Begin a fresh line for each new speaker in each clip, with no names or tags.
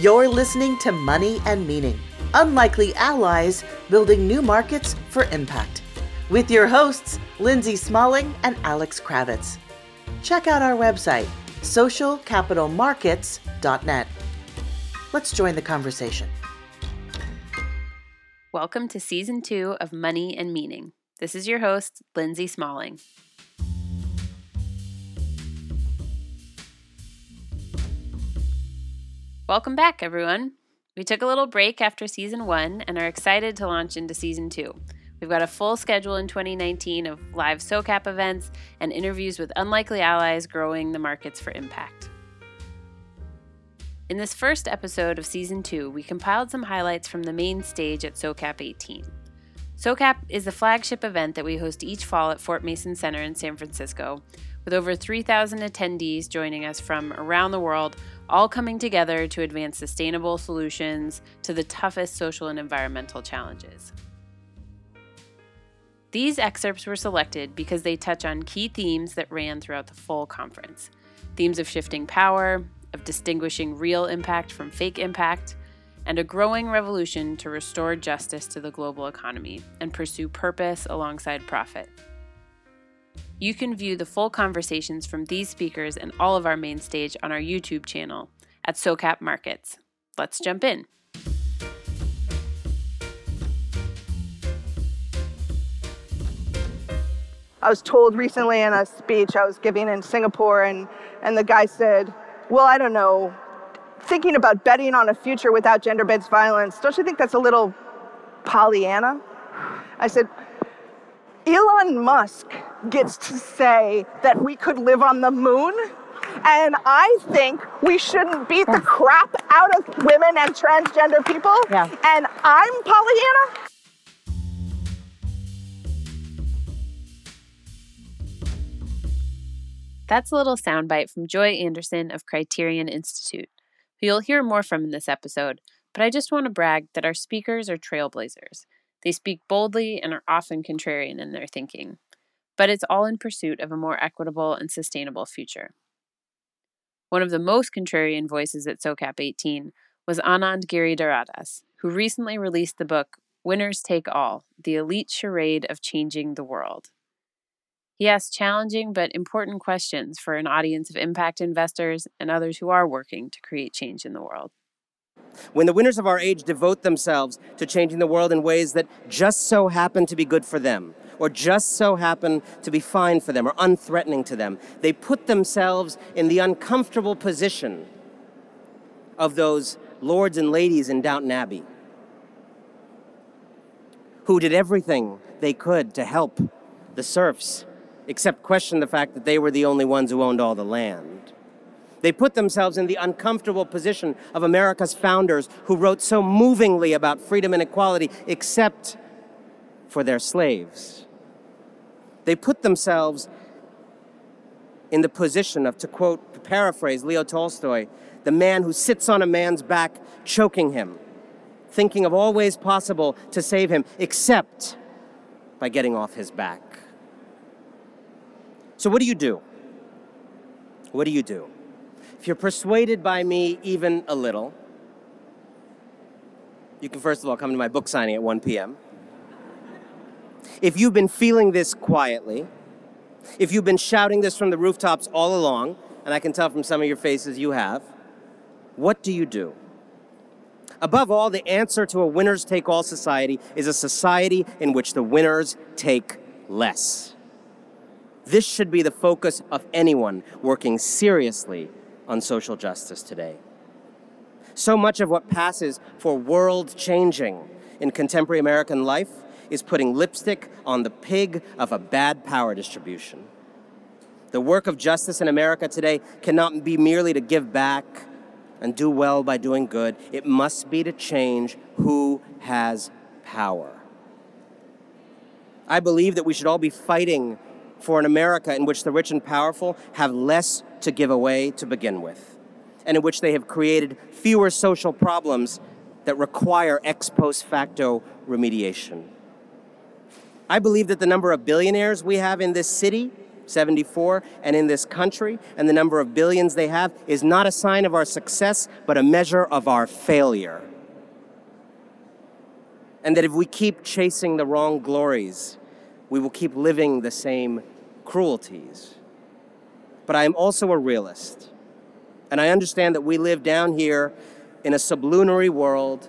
You're listening to Money and Meaning Unlikely Allies Building New Markets for Impact with your hosts, Lindsay Smalling and Alex Kravitz. Check out our website, socialcapitalmarkets.net. Let's join the conversation.
Welcome to season two of Money and Meaning. This is your host, Lindsay Smalling. Welcome back, everyone. We took a little break after season one and are excited to launch into season two. We've got a full schedule in 2019 of live SOCAP events and interviews with unlikely allies growing the markets for impact. In this first episode of season two, we compiled some highlights from the main stage at SOCAP 18. SOCAP is the flagship event that we host each fall at Fort Mason Center in San Francisco, with over 3,000 attendees joining us from around the world all coming together to advance sustainable solutions to the toughest social and environmental challenges. These excerpts were selected because they touch on key themes that ran throughout the full conference themes of shifting power, of distinguishing real impact from fake impact, and a growing revolution to restore justice to the global economy and pursue purpose alongside profit. You can view the full conversations from these speakers and all of our main stage on our YouTube channel at SOCAP Markets. Let's jump in.
I was told recently in a speech I was giving in Singapore, and, and the guy said, Well, I don't know, thinking about betting on a future without gender based violence, don't you think that's a little Pollyanna? I said, Elon Musk gets to say that we could live on the moon. And I think we shouldn't beat the crap out of women and transgender people.
Yeah.
And I'm Pollyanna.
That's a little soundbite from Joy Anderson of Criterion Institute, who you'll hear more from in this episode. But I just want to brag that our speakers are trailblazers. They speak boldly and are often contrarian in their thinking, but it's all in pursuit of a more equitable and sustainable future. One of the most contrarian voices at SOCAP 18 was Anand Giridharadas, who recently released the book Winners Take All The Elite Charade of Changing the World. He asked challenging but important questions for an audience of impact investors and others who are working to create change in the world.
When the winners of our age devote themselves to changing the world in ways that just so happen to be good for them, or just so happen to be fine for them, or unthreatening to them, they put themselves in the uncomfortable position of those lords and ladies in Downton Abbey who did everything they could to help the serfs, except question the fact that they were the only ones who owned all the land. They put themselves in the uncomfortable position of America's founders who wrote so movingly about freedom and equality, except for their slaves. They put themselves in the position of, to quote, to paraphrase Leo Tolstoy, the man who sits on a man's back, choking him, thinking of all ways possible to save him, except by getting off his back. So, what do you do? What do you do? If you're persuaded by me even a little, you can first of all come to my book signing at 1 p.m. If you've been feeling this quietly, if you've been shouting this from the rooftops all along, and I can tell from some of your faces you have, what do you do? Above all, the answer to a winners take all society is a society in which the winners take less. This should be the focus of anyone working seriously on social justice today. So much of what passes for world changing in contemporary American life is putting lipstick on the pig of a bad power distribution. The work of justice in America today cannot be merely to give back and do well by doing good. It must be to change who has power. I believe that we should all be fighting for an America in which the rich and powerful have less to give away to begin with, and in which they have created fewer social problems that require ex post facto remediation. I believe that the number of billionaires we have in this city, 74, and in this country, and the number of billions they have is not a sign of our success, but a measure of our failure. And that if we keep chasing the wrong glories, we will keep living the same cruelties. But I am also a realist. And I understand that we live down here in a sublunary world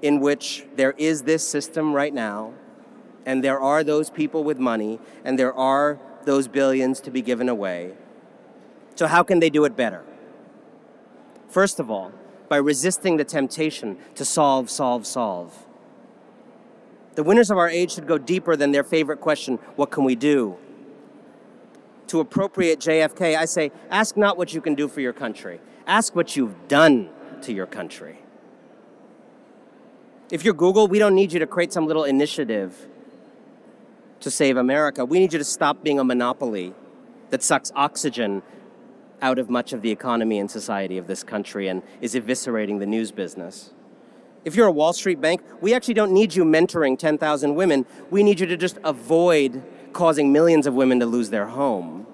in which there is this system right now, and there are those people with money, and there are those billions to be given away. So, how can they do it better? First of all, by resisting the temptation to solve, solve, solve. The winners of our age should go deeper than their favorite question what can we do? To appropriate JFK, I say ask not what you can do for your country, ask what you've done to your country. If you're Google, we don't need you to create some little initiative to save America. We need you to stop being a monopoly that sucks oxygen out of much of the economy and society of this country and is eviscerating the news business. If you're a Wall Street bank, we actually don't need you mentoring 10,000 women. We need you to just avoid causing millions of women to lose their home.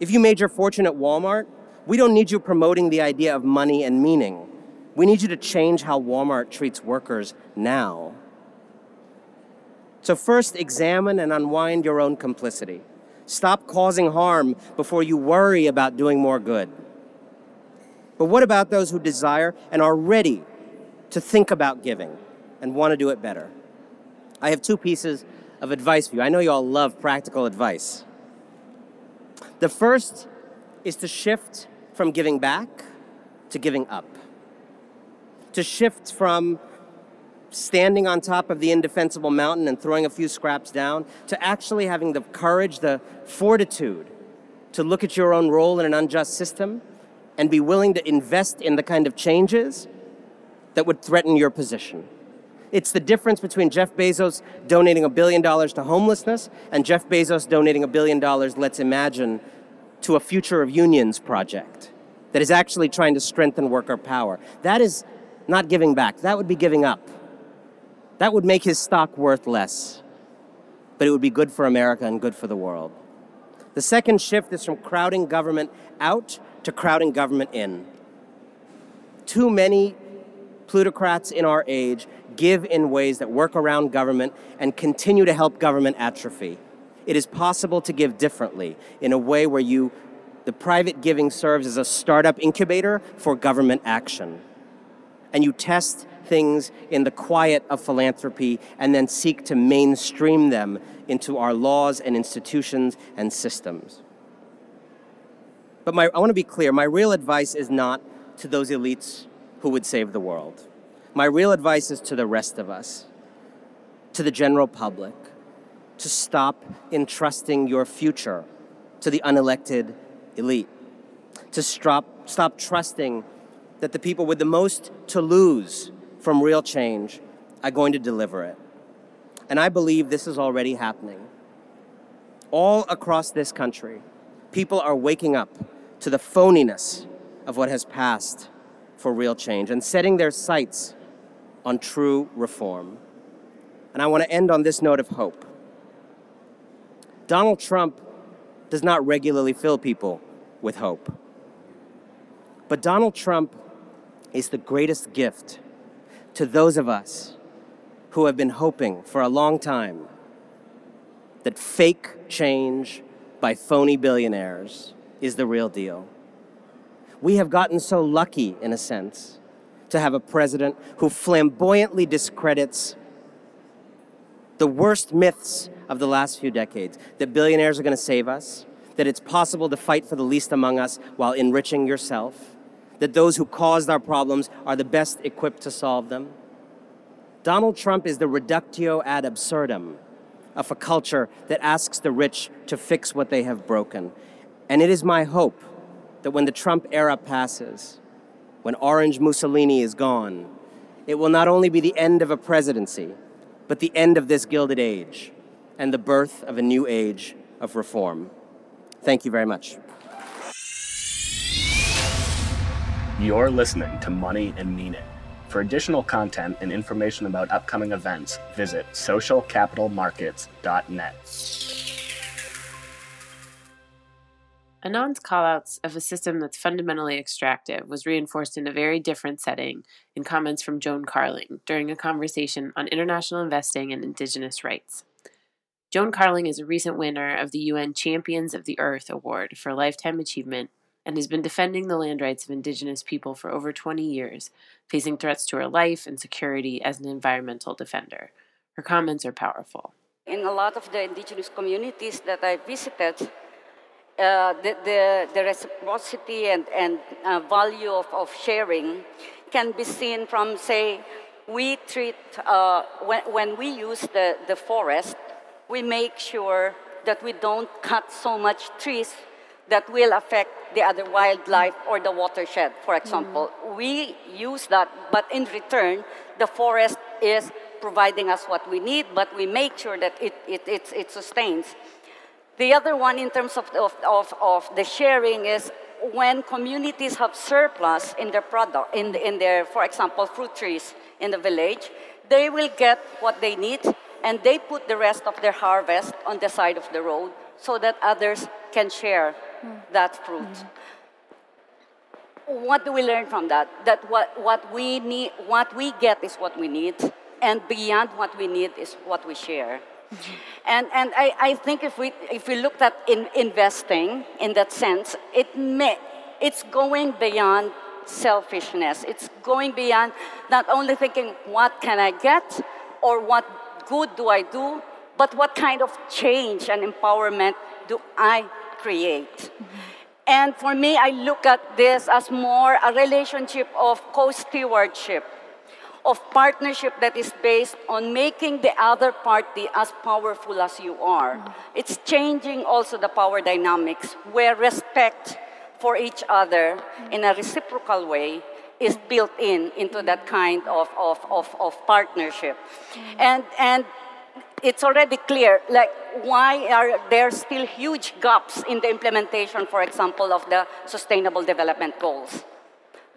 If you made your fortune at Walmart, we don't need you promoting the idea of money and meaning. We need you to change how Walmart treats workers now. So, first, examine and unwind your own complicity. Stop causing harm before you worry about doing more good. But what about those who desire and are ready to think about giving and want to do it better? I have two pieces of advice for you. I know you all love practical advice. The first is to shift from giving back to giving up, to shift from standing on top of the indefensible mountain and throwing a few scraps down, to actually having the courage, the fortitude to look at your own role in an unjust system and be willing to invest in the kind of changes that would threaten your position. It's the difference between Jeff Bezos donating a billion dollars to homelessness and Jeff Bezos donating a billion dollars, let's imagine, to a Future of Unions project that is actually trying to strengthen worker power. That is not giving back, that would be giving up. That would make his stock worth less, but it would be good for America and good for the world. The second shift is from crowding government out to crowding government in. Too many plutocrats in our age give in ways that work around government and continue to help government atrophy. It is possible to give differently in a way where you the private giving serves as a startup incubator for government action. And you test things in the quiet of philanthropy and then seek to mainstream them into our laws and institutions and systems. But my, I want to be clear my real advice is not to those elites who would save the world. My real advice is to the rest of us, to the general public, to stop entrusting your future to the unelected elite, to stop, stop trusting that the people with the most to lose from real change are going to deliver it. And I believe this is already happening. All across this country, people are waking up to the phoniness of what has passed for real change and setting their sights on true reform. And I want to end on this note of hope. Donald Trump does not regularly fill people with hope. But Donald Trump is the greatest gift to those of us who have been hoping for a long time that fake change by phony billionaires is the real deal. We have gotten so lucky, in a sense, to have a president who flamboyantly discredits the worst myths of the last few decades that billionaires are going to save us, that it's possible to fight for the least among us while enriching yourself, that those who caused our problems are the best equipped to solve them. Donald Trump is the reductio ad absurdum of a culture that asks the rich to fix what they have broken. And it is my hope that when the Trump era passes, when Orange Mussolini is gone, it will not only be the end of a presidency, but the end of this gilded age and the birth of a new age of reform. Thank you very much.
You're listening to Money and Meaning. For additional content and information about upcoming events, visit socialcapitalmarkets.net.
Anand's callouts of a system that's fundamentally extractive was reinforced in a very different setting in comments from Joan Carling during a conversation on international investing and indigenous rights. Joan Carling is a recent winner of the UN Champions of the Earth Award for Lifetime Achievement and has been defending the land rights of indigenous people for over 20 years, facing threats to her life and security as an environmental defender. Her comments are powerful.
In a lot of the indigenous communities that I visited, uh, the, the, the, reciprocity and, and uh, value of, of sharing can be seen from, say, we treat, uh, when, when we use the, the forest, we make sure that we don't cut so much trees that will affect the other wildlife or the watershed, for example. Mm. We use that, but in return, the forest is providing us what we need, but we make sure that it, it, it, it sustains. The other one, in terms of, of, of, of the sharing, is when communities have surplus in their product, in, in their, for example, fruit trees in the village, they will get what they need and they put the rest of their harvest on the side of the road so that others can share mm. that fruit. Mm. What do we learn from that? That what, what we need, what we get is what we need, and beyond what we need is what we share. And, and I, I think if we, if we looked at in investing in that sense, it may, it's going beyond selfishness. It's going beyond not only thinking, what can I get or what good do I do, but what kind of change and empowerment do I create? And for me, I look at this as more a relationship of co stewardship of partnership that is based on making the other party as powerful as you are. It's changing also the power dynamics where respect for each other in a reciprocal way is built in into that kind of, of, of, of partnership. And, and it's already clear, like, why are there still huge gaps in the implementation, for example, of the Sustainable Development Goals?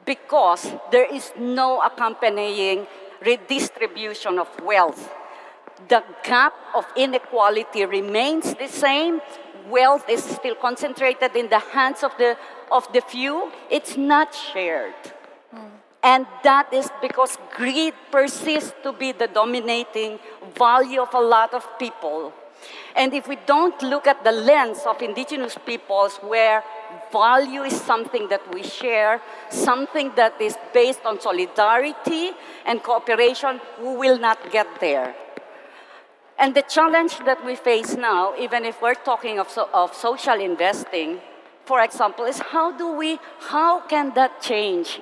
Because there is no accompanying redistribution of wealth. The gap of inequality remains the same. Wealth is still concentrated in the hands of the, of the few. It's not shared. Mm. And that is because greed persists to be the dominating value of a lot of people. And if we don't look at the lens of indigenous peoples where value is something that we share, something that is based on solidarity and cooperation, we will not get there. And the challenge that we face now, even if we're talking of, so, of social investing, for example, is how do we, how can that change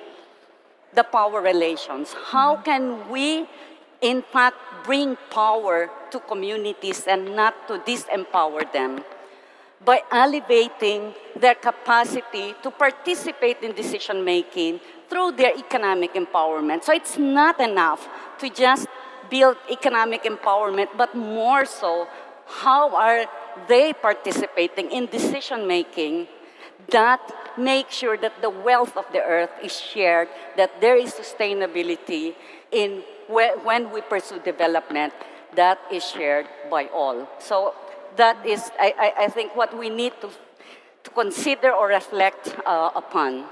the power relations? How mm-hmm. can we, in fact, bring power to communities and not to disempower them? By elevating their capacity to participate in decision making through their economic empowerment. So it's not enough to just build economic empowerment, but more so, how are they participating in decision making that make sure that the wealth of the earth is shared, that there is sustainability in when we pursue development that is shared by all. So that is, I, I, think, what we need to, to consider or reflect uh, upon.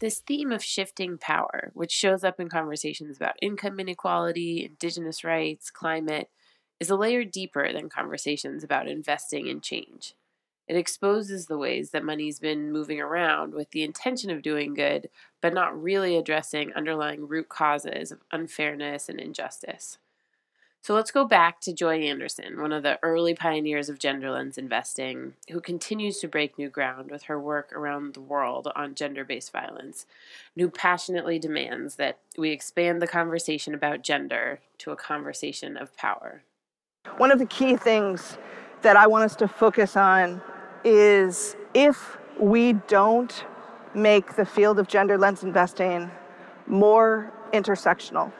This theme of shifting power, which shows up in conversations about income inequality, indigenous rights, climate, is a layer deeper than conversations about investing in change. It exposes the ways that money's been moving around with the intention of doing good, but not really addressing underlying root causes of unfairness and injustice. So let's go back to Joy Anderson, one of the early pioneers of gender lens investing, who continues to break new ground with her work around the world on gender based violence, and who passionately demands that we expand the conversation about gender to a conversation of power.
One of the key things that I want us to focus on is if we don't make the field of gender lens investing more intersectional,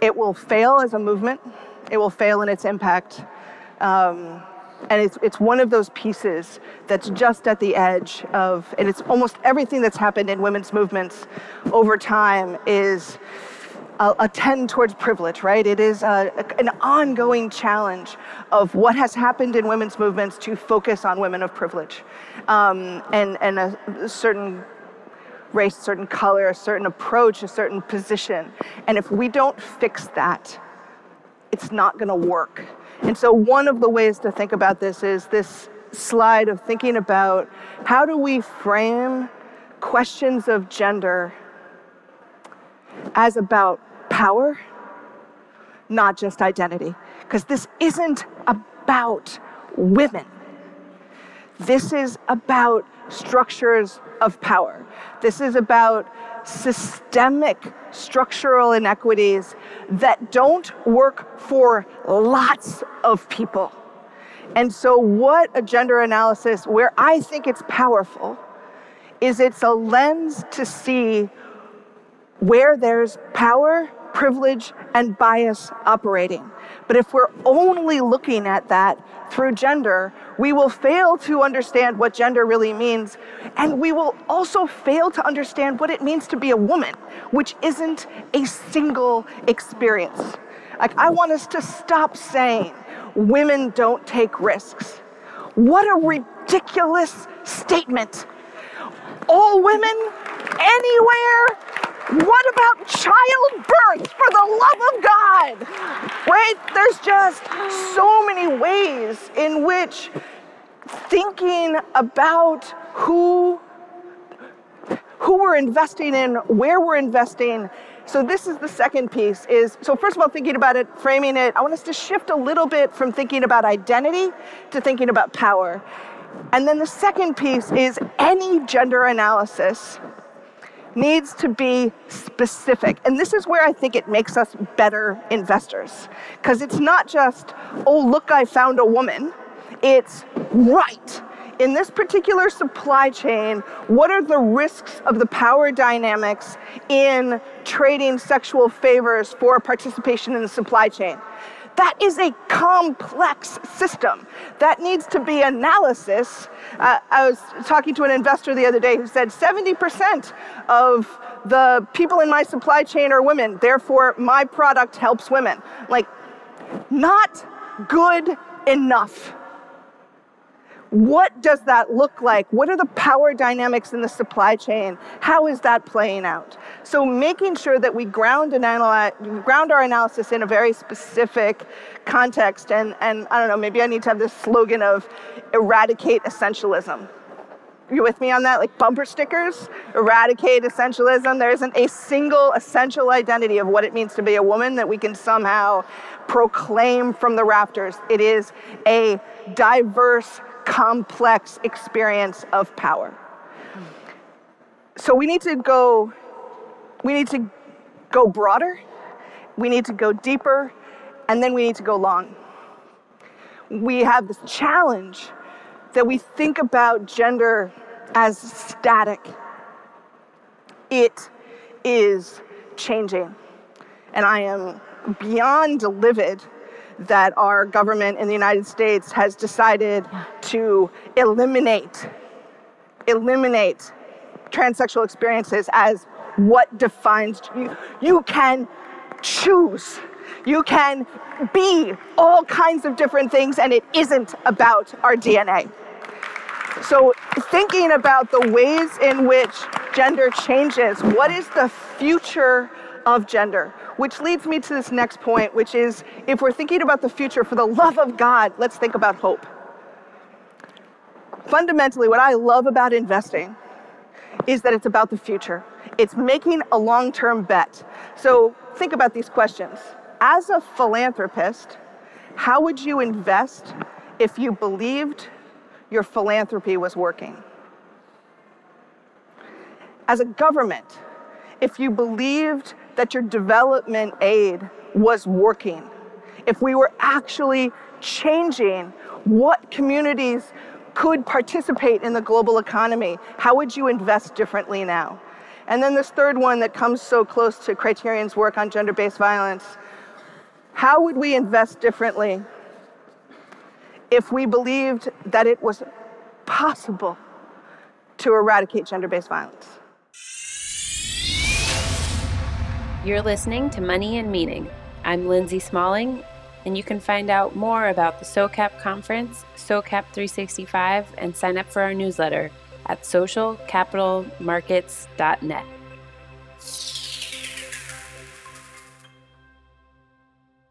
it will fail as a movement, it will fail in its impact. Um, and it's, it's one of those pieces that's just at the edge of, and it's almost everything that's happened in women's movements over time is a, a tend towards privilege, right? It is a, an ongoing challenge of what has happened in women's movements to focus on women of privilege um, and, and a certain race, certain color, a certain approach, a certain position. And if we don't fix that, it's not going to work. And so, one of the ways to think about this is this slide of thinking about how do we frame questions of gender as about power, not just identity. Because this isn't about women. This is about structures of power. This is about systemic structural inequities that don't work for lots of people. And so, what a gender analysis, where I think it's powerful, is it's a lens to see where there's power, privilege, and bias operating. But if we're only looking at that through gender, we will fail to understand what gender really means. And we will also fail to understand what it means to be a woman, which isn't a single experience. Like, I want us to stop saying women don't take risks. What a ridiculous statement. All women, anywhere, what about childbirth for the love of God? Right? There's just so many ways in which thinking about who who we're investing in, where we're investing. So this is the second piece is so first of all thinking about it, framing it, I want us to shift a little bit from thinking about identity to thinking about power. And then the second piece is any gender analysis needs to be specific. And this is where I think it makes us better investors. Because it's not just, oh, look, I found a woman. It's right. In this particular supply chain, what are the risks of the power dynamics in trading sexual favors for participation in the supply chain? That is a complex system that needs to be analysis. Uh, I was talking to an investor the other day who said 70% of the people in my supply chain are women, therefore, my product helps women. Like, not good enough. What does that look like? What are the power dynamics in the supply chain? How is that playing out? So making sure that we ground, ground our analysis in a very specific context. And, and I don't know, maybe I need to have this slogan of eradicate essentialism. You with me on that? Like bumper stickers, eradicate essentialism. There isn't a single essential identity of what it means to be a woman that we can somehow proclaim from the rafters. It is a diverse complex experience of power. So we need to go we need to go broader, we need to go deeper, and then we need to go long. We have this challenge that we think about gender as static. It is changing. And I am beyond livid that our government in the United States has decided to eliminate eliminate transsexual experiences as what defines you. You can choose. You can be all kinds of different things, and it isn't about our DNA. So, thinking about the ways in which gender changes, what is the future of gender? Which leads me to this next point, which is if we're thinking about the future, for the love of God, let's think about hope. Fundamentally, what I love about investing is that it's about the future. It's making a long term bet. So think about these questions. As a philanthropist, how would you invest if you believed your philanthropy was working? As a government, if you believed that your development aid was working, if we were actually changing what communities could participate in the global economy, how would you invest differently now? And then this third one that comes so close to Criterion's work on gender based violence how would we invest differently if we believed that it was possible to eradicate gender based violence?
You're listening to Money and Meaning. I'm Lindsay Smalling, and you can find out more about the SOCAP conference, SOCAP 365, and sign up for our newsletter at socialcapitalmarkets.net.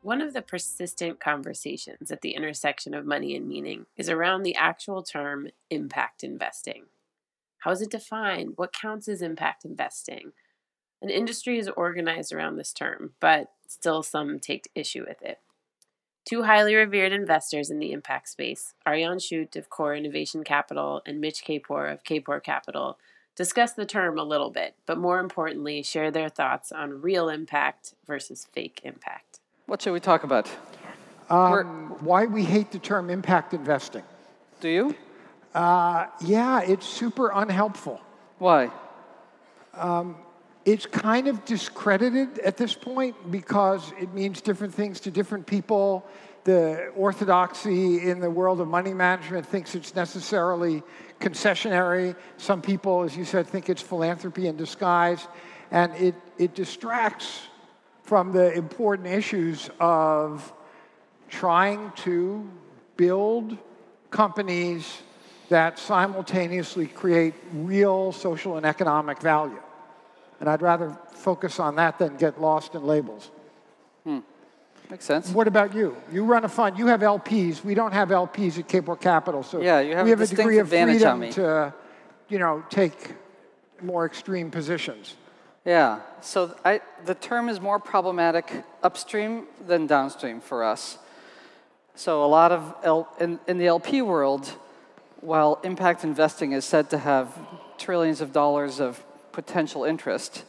One of the persistent conversations at the intersection of money and meaning is around the actual term impact investing. How is it defined? What counts as impact investing? An industry is organized around this term, but still some take issue with it. Two highly revered investors in the impact space, Arjan Schütte of Core Innovation Capital and Mitch Kapor of Kapor Capital, discuss the term a little bit, but more importantly, share their thoughts on real impact versus fake impact.
What should we talk about?
Um, why we hate the term impact investing.
Do you?
Uh, yeah, it's super unhelpful.
Why?
It's kind of discredited at this point because it means different things to different people. The orthodoxy in the world of money management thinks it's necessarily concessionary. Some people, as you said, think it's philanthropy in disguise. And it, it distracts from the important issues of trying to build companies that simultaneously create real social and economic value. And I'd rather focus on that than get lost in labels. Hmm.
Makes sense.
What about you? You run a fund. You have LPs. We don't have LPs at Kapor Capital, so
Yeah, you have
we have a
distinct
degree of
advantage on
freedom
me.
to, you know, take more extreme positions.
Yeah. So I, the term is more problematic upstream than downstream for us. So a lot of L, in, in the LP world, while impact investing is said to have trillions of dollars of potential interest,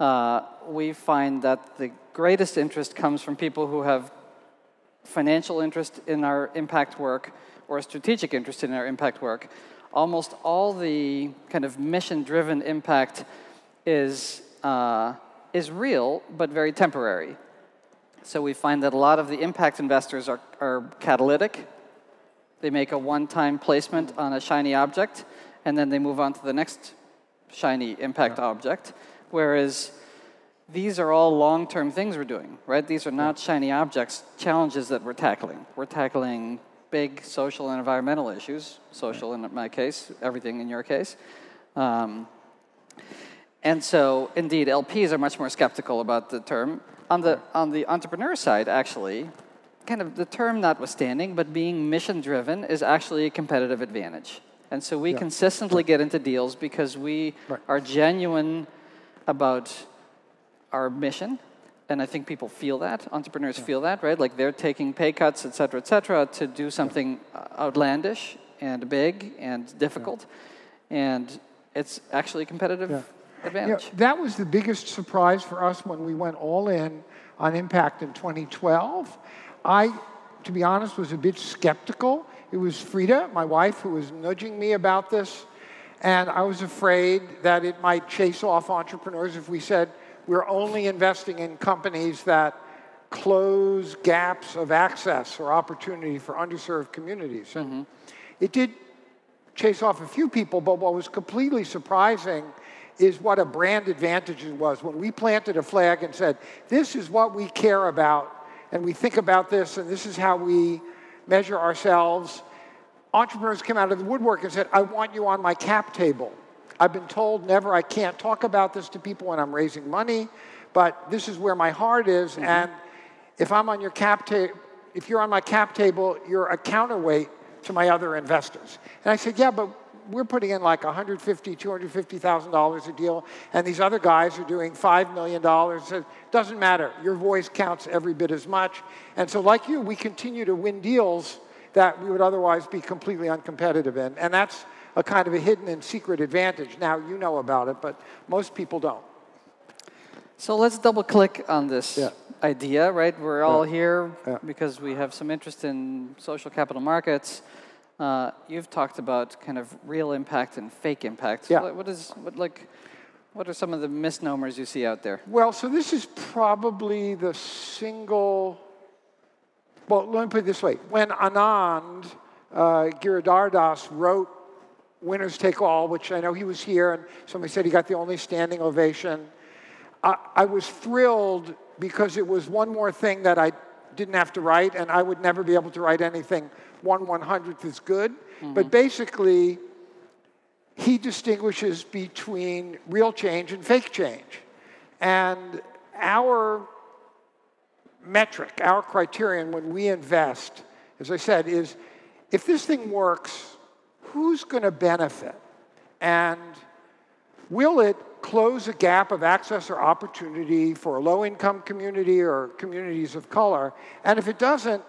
uh, we find that the greatest interest comes from people who have financial interest in our impact work or a strategic interest in our impact work. Almost all the kind of mission-driven impact is uh, is real, but very temporary. So we find that a lot of the impact investors are, are catalytic. They make a one-time placement on a shiny object, and then they move on to the next shiny impact object. Whereas these are all long-term things we're doing, right? These are not shiny objects, challenges that we're tackling. We're tackling big social and environmental issues, social in my case, everything in your case. Um, and so, indeed, LPs are much more skeptical about the term. On the, on the entrepreneur side, actually, kind of the term notwithstanding, but being mission driven is actually a competitive advantage. And so we consistently get into deals because we
Right.
are genuine about our mission. And I think people feel that, entrepreneurs feel that, right? Like they're taking pay cuts, et cetera, et cetera, to do something outlandish and big and difficult. And it's actually a competitive
Yeah,
advantage.
that was the biggest surprise for us when we went all in on impact in 2012. I, to be honest, was a bit skeptical. It was Freada, my wife, who was nudging me about this, and I was afraid that it might chase off entrepreneurs if we said we're only investing in companies that close gaps of access or opportunity for underserved communities. And mm-hmm. it did chase off a few people, but what was completely surprising is what a brand advantage it was. When we planted a flag and said, this is what we care about, and we think about this, and this is how we measure ourselves, entrepreneurs came out of the woodwork and said, I want you on my cap table. I've been told never, I can't talk about this to people when I'm raising money, but this is where my heart is, mm-hmm. and if I'm on your cap table, if you're on my cap table, you're a counterweight to my other investors. And I said, yeah, but we're putting in like 150, 250,000 dollars a deal, and these other guys are doing five million dollars. It doesn't matter. Your voice counts every bit as much. And so, like you, we continue to win deals that we would otherwise be completely uncompetitive in, and that's a kind of a hidden and secret advantage. Now you know about it, but most people don't.
So let's double click on this
Yeah.
idea, right? We're all here
Yeah.
because we have some interest in social capital markets. Uh, you've talked about kind of real impact and fake impact.
Yeah.
What- what is what like? What are some of the misnomers you see out there?
Well, so this is probably the single. Well, let me put it this way: when Anand uh, Giridharadas wrote "Winners Take All," which I know he was here, and somebody said he got the only standing ovation. I, I was thrilled because it was one more thing that I didn't have to write, and I would never be able to write anything one one hundredth is good. Mm-hmm. But basically, he distinguishes between real change and fake change. And our metric, our criterion when we invest, as I said, is if this thing works, who's going to benefit? And will it close a gap of access or opportunity for a low income community or communities of color? And if it doesn't,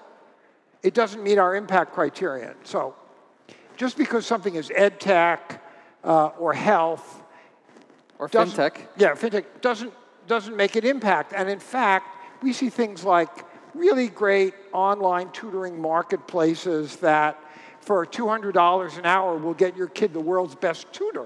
it doesn't meet our impact criterion. So just because something is ed tech uh, or health
or fintech,
yeah, fintech doesn't doesn't make it impact. And in fact, we see things like really great online tutoring marketplaces that for $200 an hour will get your kid the world's best tutor.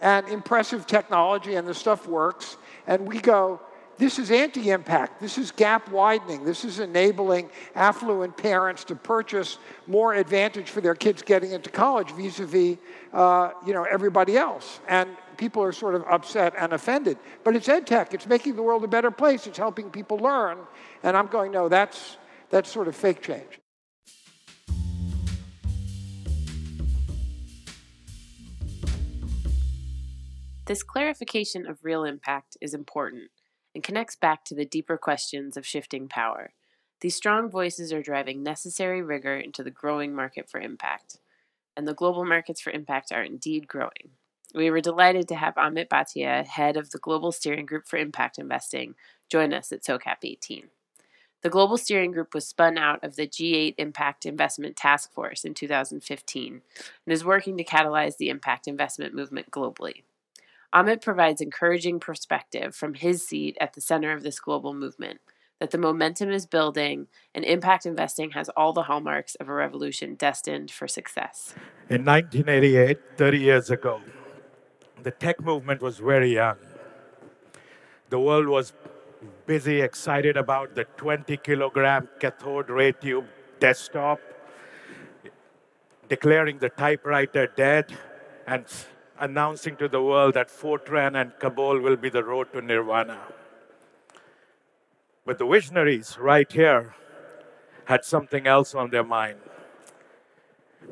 And impressive technology and the stuff works. And we go, this is anti impact. This is gap widening. This is enabling affluent parents to purchase more advantage for their kids getting into college vis a vis you know, everybody else. And people are sort of upset and offended. But it's ed tech, it's making the world a better place, it's helping people learn. And I'm going, no, that's, that's sort of fake change.
This clarification of real impact is important and connects back to the deeper questions of shifting power. These strong voices are driving necessary rigor into the growing market for impact, and the global markets for impact are indeed growing. We were delighted to have Amit Bhatia, head of the Global Steering Group for Impact Investing, join us at SOCAP 18. The Global Steering Group was spun out of the G8 Impact Investment Task Force in 2015 and is working to catalyze the impact investment movement globally. Amit provides encouraging perspective from his seat at the center of this global movement that the momentum is building and impact investing has all the hallmarks of a revolution destined for success.
In 1988, 30 years ago, the tech movement was very young. The world was busy, excited about the 20 kilogram cathode ray tube desktop, declaring the typewriter dead, and announcing to the world that Fortran and COBOL will be the road to nirvana. But the visionaries right here had something else on their mind.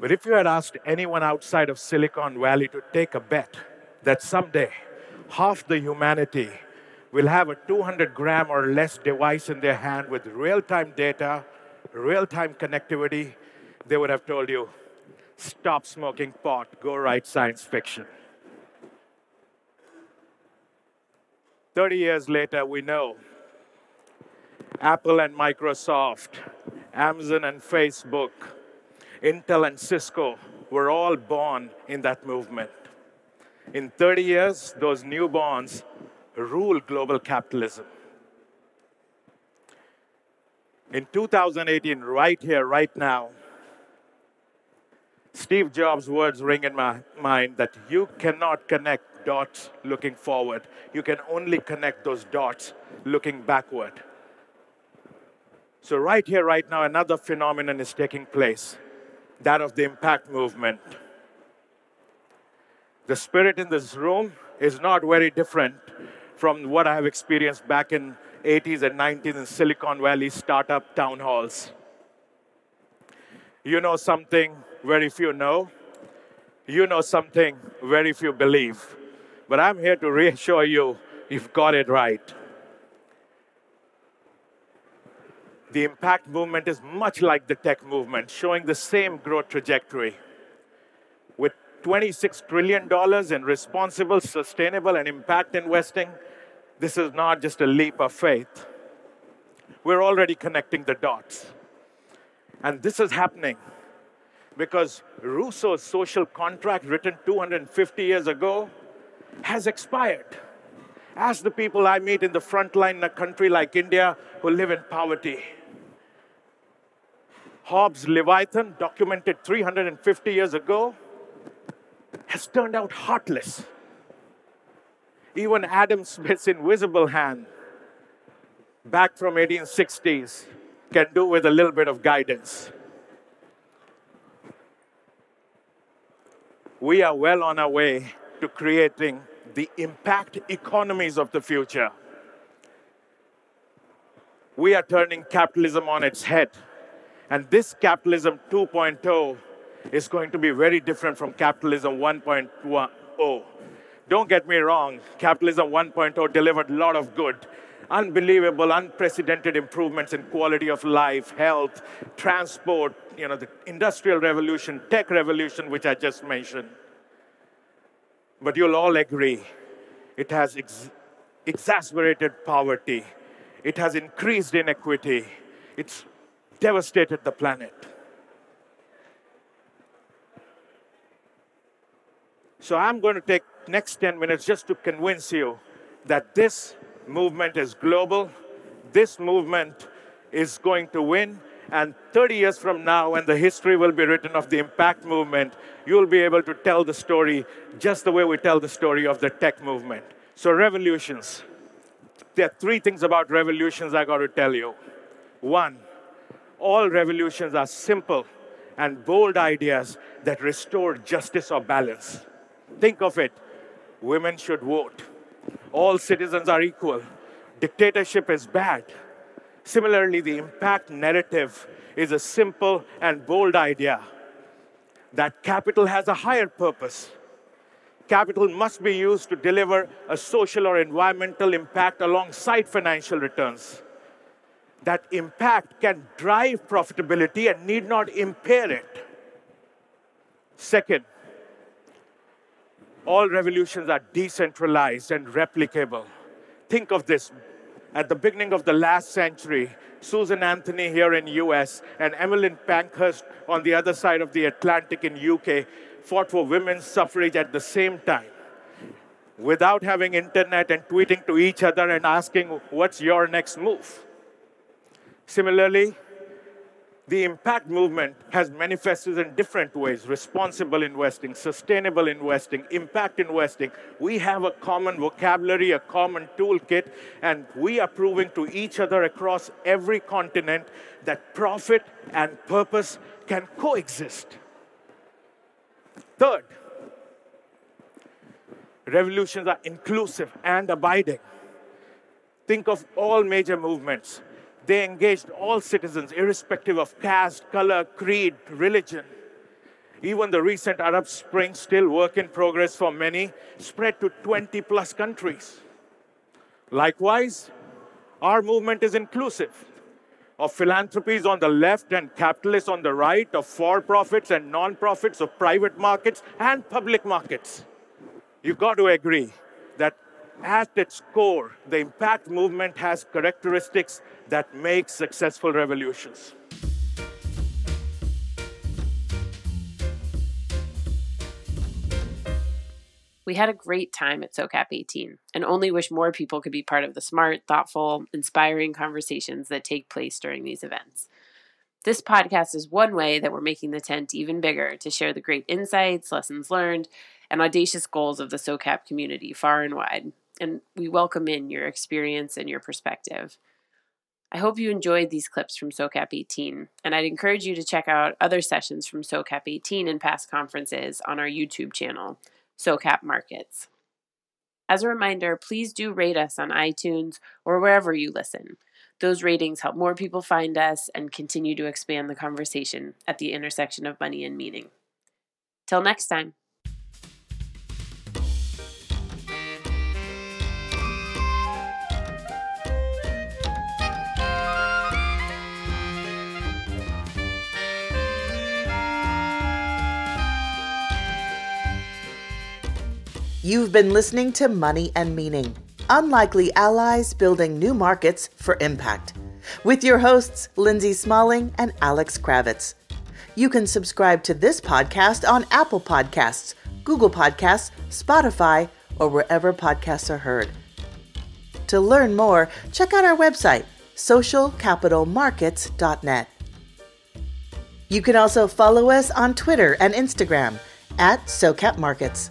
But if you had asked anyone outside of Silicon Valley to take a bet that someday half the humanity will have a 200 gram or less device in their hand with real time data, real time connectivity, they would have told you stop smoking pot, go write science fiction. 30 years later, we know Apple and Microsoft, Amazon and Facebook, Intel and Cisco were all born in that movement. In 30 years, those newborns rule global capitalism. In 2018, right here, right now, Steve Jobs' words ring in my mind that you cannot connect dots looking forward. You can only connect those dots looking backward. So, right here, right now, another phenomenon is taking place that of the impact movement. The spirit in this room is not very different from what I have experienced back in 80s and 90s in Silicon Valley startup town halls. You know something very few know. You know something very few believe. But I'm here to reassure you, you've got it right. The impact movement is much like the tech movement, showing the same growth trajectory. With $26 trillion in responsible, sustainable, and impact investing, this is not just a leap of faith. We're already connecting the dots. And this is happening because Rousseau's social contract, written 250 years ago, has expired. Ask the people I meet in the front line in a country like India who live in poverty. Hobbes' Leviathan, documented 350 years ago, has turned out heartless. Even Adam Smith's invisible hand, back from 1860s, can do with a little bit of guidance. We are well on our way to creating the impact economies of the future. we are turning capitalism on its head. And this capitalism 2.0 is going to be very different from capitalism 1.0. Don't get me wrong, capitalism 1.0 delivered a lot of good. Unbelievable, unprecedented improvements in quality of life, health, transport, you know, the industrial revolution, tech revolution, which I just mentioned. But you'll all agree, it has ex- exacerbated poverty, it has increased inequity, it's devastated the planet. So I'm going to take next 10 minutes just to convince you that this movement is global, this movement is going to win, and 30 years from now, when the history will be written of the impact movement, you'll be able to tell the story just the way we tell the story of the tech movement. So, revolutions. There are three things about revolutions I got to tell you. One, all revolutions are simple and bold ideas that restore justice or balance. Think of it women should vote, all citizens are equal, dictatorship is bad. Similarly, the impact narrative is a simple and bold idea that capital has a higher purpose. Capital must be used to deliver a social or environmental impact alongside financial returns. That impact can drive profitability and need not impair it. Second, all revolutions are decentralized and replicable. Think of this. At the beginning of the last century, Susan Anthony here in US and Emmeline Pankhurst on the other side of the Atlantic in UK fought for women's suffrage at the same time without having internet and tweeting to each other and asking, what's your next move? Similarly, the impact movement has manifested in different ways responsible investing, sustainable investing, impact investing. We have a common vocabulary, a common toolkit, and we are proving to each other across every continent that profit and purpose can coexist. Third, revolutions are inclusive and abiding. Think of all major movements they engaged all citizens, irrespective of caste, color, creed, religion. Even the recent Arab Spring, still work in progress for many, spread to 20 plus countries. Likewise, our movement is inclusive of philanthropies on the left and capitalists on the right, of for profits and non profits, of private markets and public markets. You've got to agree at its core, the impact movement has characteristics that make successful revolutions.
We had a great time at SOCAP 18 and only wish more people could be part of the smart, thoughtful, inspiring conversations that take place during these events. This podcast is one way that we're making the tent even bigger to share the great insights, lessons learned, and audacious goals of the SOCAP community far and wide. And we welcome in your experience and your perspective. I hope you enjoyed these clips from SOCAP 18, and I'd encourage you to check out other sessions from SOCAP 18 and past conferences on our YouTube channel, SOCAP Markets. As a reminder, please do rate us on iTunes or wherever you listen. Those ratings help more people find us and continue to expand the conversation at the intersection of money and meaning. Till next time.
You've been listening to Money and Meaning Unlikely Allies Building New Markets for Impact with your hosts, Lindsay Smalling and Alex Kravitz. You can subscribe to this podcast on Apple Podcasts, Google Podcasts, Spotify, or wherever podcasts are heard. To learn more, check out our website, socialcapitalmarkets.net. You can also follow us on Twitter and Instagram at SoCapMarkets.